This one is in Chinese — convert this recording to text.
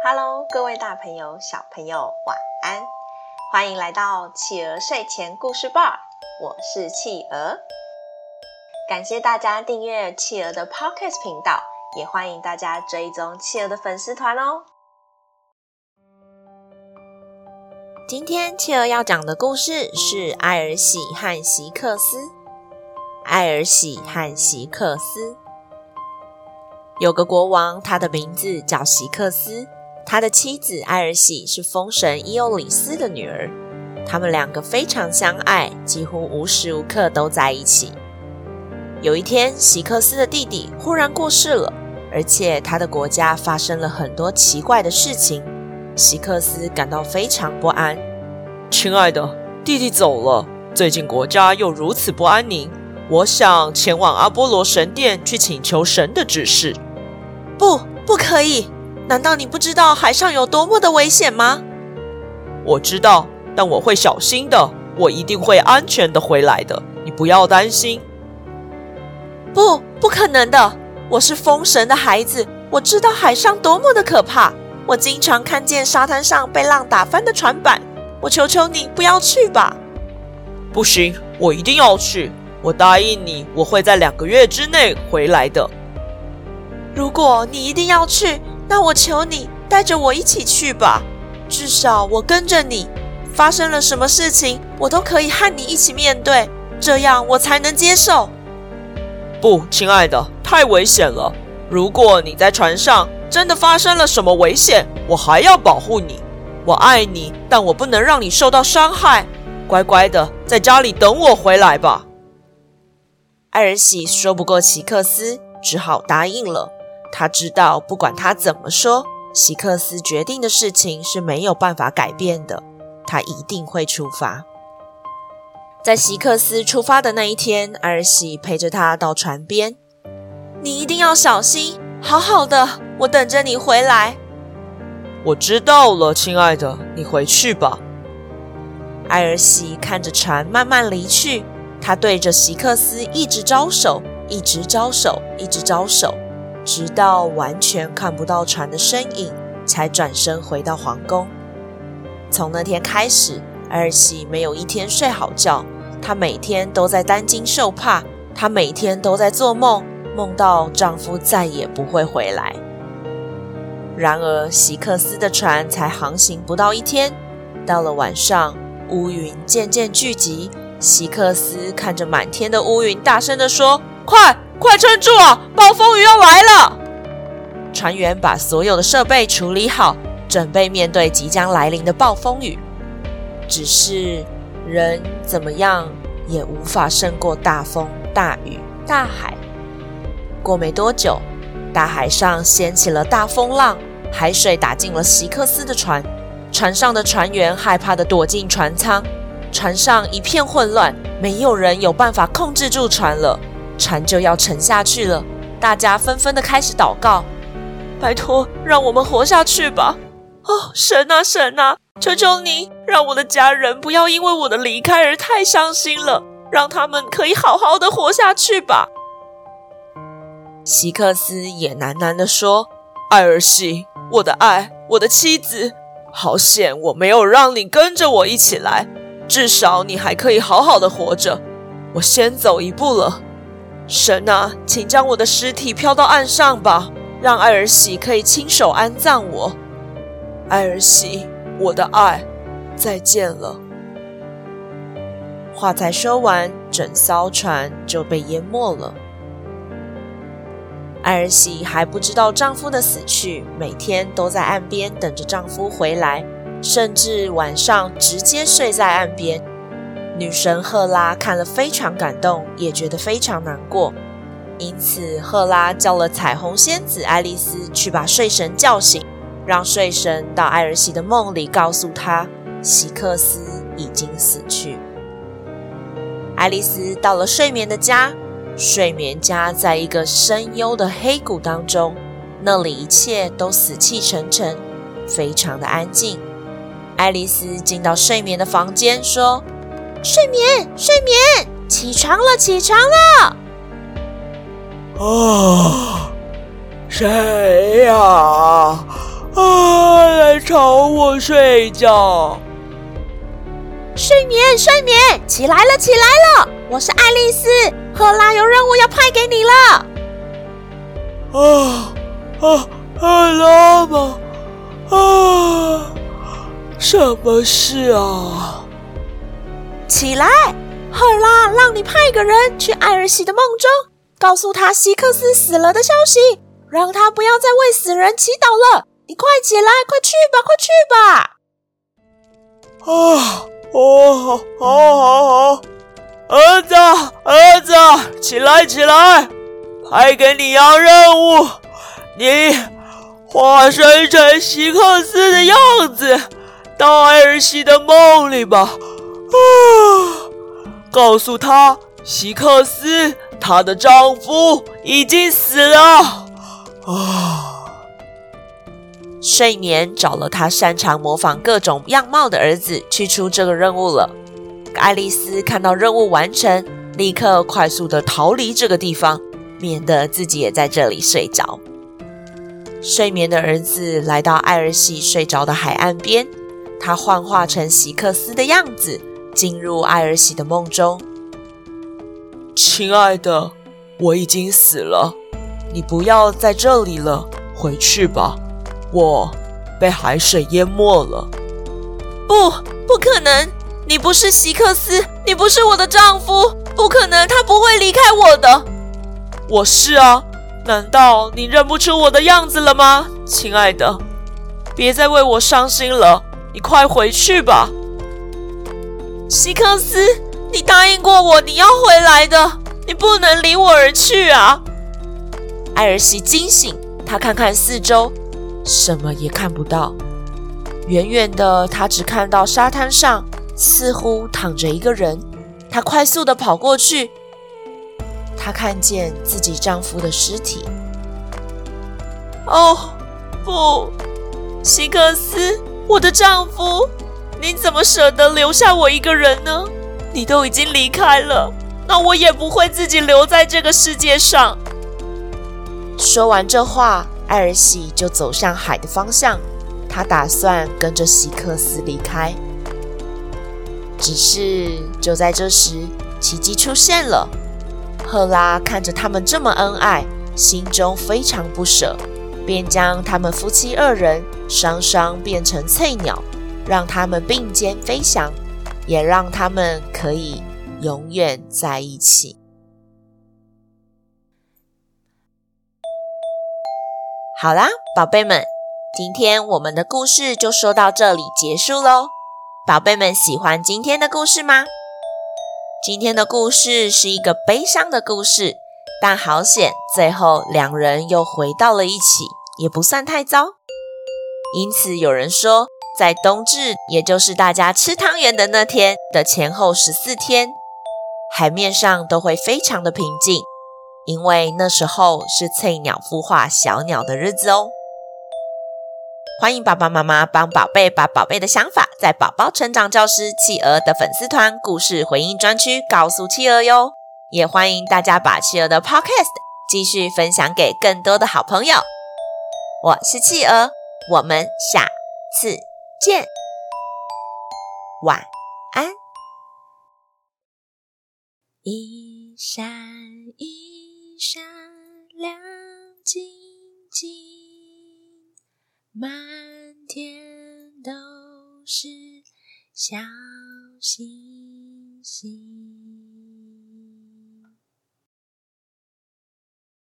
Hello，各位大朋友、小朋友，晚安！欢迎来到企鹅睡前故事吧，我是企鹅。感谢大家订阅企鹅的 Podcast 频道，也欢迎大家追踪企鹅的粉丝团哦。今天企鹅要讲的故事是艾尔喜和席克斯。艾尔喜和席克斯。有个国王，他的名字叫席克斯，他的妻子艾尔喜是风神伊欧里斯的女儿，他们两个非常相爱，几乎无时无刻都在一起。有一天，席克斯的弟弟忽然过世了，而且他的国家发生了很多奇怪的事情。席克斯感到非常不安。亲爱的，弟弟走了，最近国家又如此不安宁，我想前往阿波罗神殿去请求神的指示。不，不可以！难道你不知道海上有多么的危险吗？我知道，但我会小心的，我一定会安全的回来的，你不要担心。不，不可能的！我是风神的孩子，我知道海上多么的可怕。我经常看见沙滩上被浪打翻的船板，我求求你不要去吧！不行，我一定要去。我答应你，我会在两个月之内回来的。如果你一定要去，那我求你带着我一起去吧。至少我跟着你，发生了什么事情，我都可以和你一起面对，这样我才能接受。不，亲爱的，太危险了。如果你在船上，真的发生了什么危险，我还要保护你。我爱你，但我不能让你受到伤害。乖乖的在家里等我回来吧。艾尔喜说不过奇克斯，只好答应了。他知道，不管他怎么说，席克斯决定的事情是没有办法改变的。他一定会出发。在席克斯出发的那一天，艾尔喜陪着他到船边。你一定要小心，好好的。我等着你回来。我知道了，亲爱的，你回去吧。艾尔喜看着船慢慢离去，他对着席克斯一直招手，一直招手，一直招手，直到完全看不到船的身影，才转身回到皇宫。从那天开始，艾尔喜没有一天睡好觉，她每天都在担惊受怕，她每天都在做梦，梦到丈夫再也不会回来。然而，席克斯的船才航行不到一天，到了晚上，乌云渐渐聚集。席克斯看着满天的乌云，大声地说：“快，快撑住啊！暴风雨要来了！”船员把所有的设备处理好，准备面对即将来临的暴风雨。只是，人怎么样也无法胜过大风、大雨、大海。过没多久，大海上掀起了大风浪。海水打进了席克斯的船，船上的船员害怕的躲进船舱，船上一片混乱，没有人有办法控制住船了，船就要沉下去了。大家纷纷的开始祷告：“拜托，让我们活下去吧！哦，神啊，神啊，求求你，让我的家人不要因为我的离开而太伤心了，让他们可以好好的活下去吧。”席克斯也喃喃地说：“艾尔西。”我的爱，我的妻子，好险我没有让你跟着我一起来，至少你还可以好好的活着。我先走一步了，神啊，请将我的尸体飘到岸上吧，让艾尔喜可以亲手安葬我。艾尔喜，我的爱，再见了。话才说完，整艘船就被淹没了。艾尔喜还不知道丈夫的死去，每天都在岸边等着丈夫回来，甚至晚上直接睡在岸边。女神赫拉看了非常感动，也觉得非常难过，因此赫拉叫了彩虹仙子爱丽丝去把睡神叫醒，让睡神到艾尔西的梦里告诉她，席克斯已经死去。爱丽丝到了睡眠的家。睡眠家在一个深幽的黑谷当中，那里一切都死气沉沉，非常的安静。爱丽丝进到睡眠的房间，说：“睡眠，睡眠，起床了，起床了！”啊，谁呀？啊！来吵我睡觉。睡眠，睡眠，起来了，起来了！我是爱丽丝，赫拉有任务要派给你了。啊啊，赫拉吗？啊，什么事啊？起来，赫拉，让你派个人去艾尔西的梦中，告诉他希克斯死了的消息，让他不要再为死人祈祷了。你快起来，快去吧，快去吧！啊，哦，好，好，好，儿子，儿子，起来，起来，派给你要任务，你。化身成希克斯的样子，到艾尔西的梦里吧。啊！告诉他，希克斯，她的丈夫已经死了。啊！睡眠找了他擅长模仿各种样貌的儿子去出这个任务了。爱丽丝看到任务完成，立刻快速的逃离这个地方，免得自己也在这里睡着。睡眠的儿子来到艾尔喜睡着的海岸边，他幻化成希克斯的样子，进入艾尔喜的梦中。亲爱的，我已经死了，你不要在这里了，回去吧。我被海水淹没了。不，不可能！你不是希克斯，你不是我的丈夫，不可能，他不会离开我的。我是啊。难道你认不出我的样子了吗，亲爱的？别再为我伤心了，你快回去吧。希克斯，你答应过我你要回来的，你不能离我而去啊！艾尔西惊醒，他看看四周，什么也看不到。远远的，他只看到沙滩上似乎躺着一个人，他快速地跑过去。她看见自己丈夫的尸体。哦，不，希克斯，我的丈夫，你怎么舍得留下我一个人呢？你都已经离开了，那我也不会自己留在这个世界上。说完这话，艾尔喜就走向海的方向，他打算跟着希克斯离开。只是就在这时，奇迹出现了。赫拉看着他们这么恩爱，心中非常不舍，便将他们夫妻二人双双变成翠鸟，让他们并肩飞翔，也让他们可以永远在一起。好啦，宝贝们，今天我们的故事就说到这里结束喽。宝贝们喜欢今天的故事吗？今天的故事是一个悲伤的故事，但好险，最后两人又回到了一起，也不算太糟。因此，有人说，在冬至，也就是大家吃汤圆的那天的前后十四天，海面上都会非常的平静，因为那时候是翠鸟孵化小鸟的日子哦。欢迎爸爸妈妈帮宝贝把宝贝的想法，在宝宝成长教师企鹅的粉丝团故事回应专区告诉企鹅哟。也欢迎大家把企鹅的 Podcast 继续分享给更多的好朋友。我是企鹅，我们下次见，晚安。一闪一闪亮晶晶。满天都是小星星。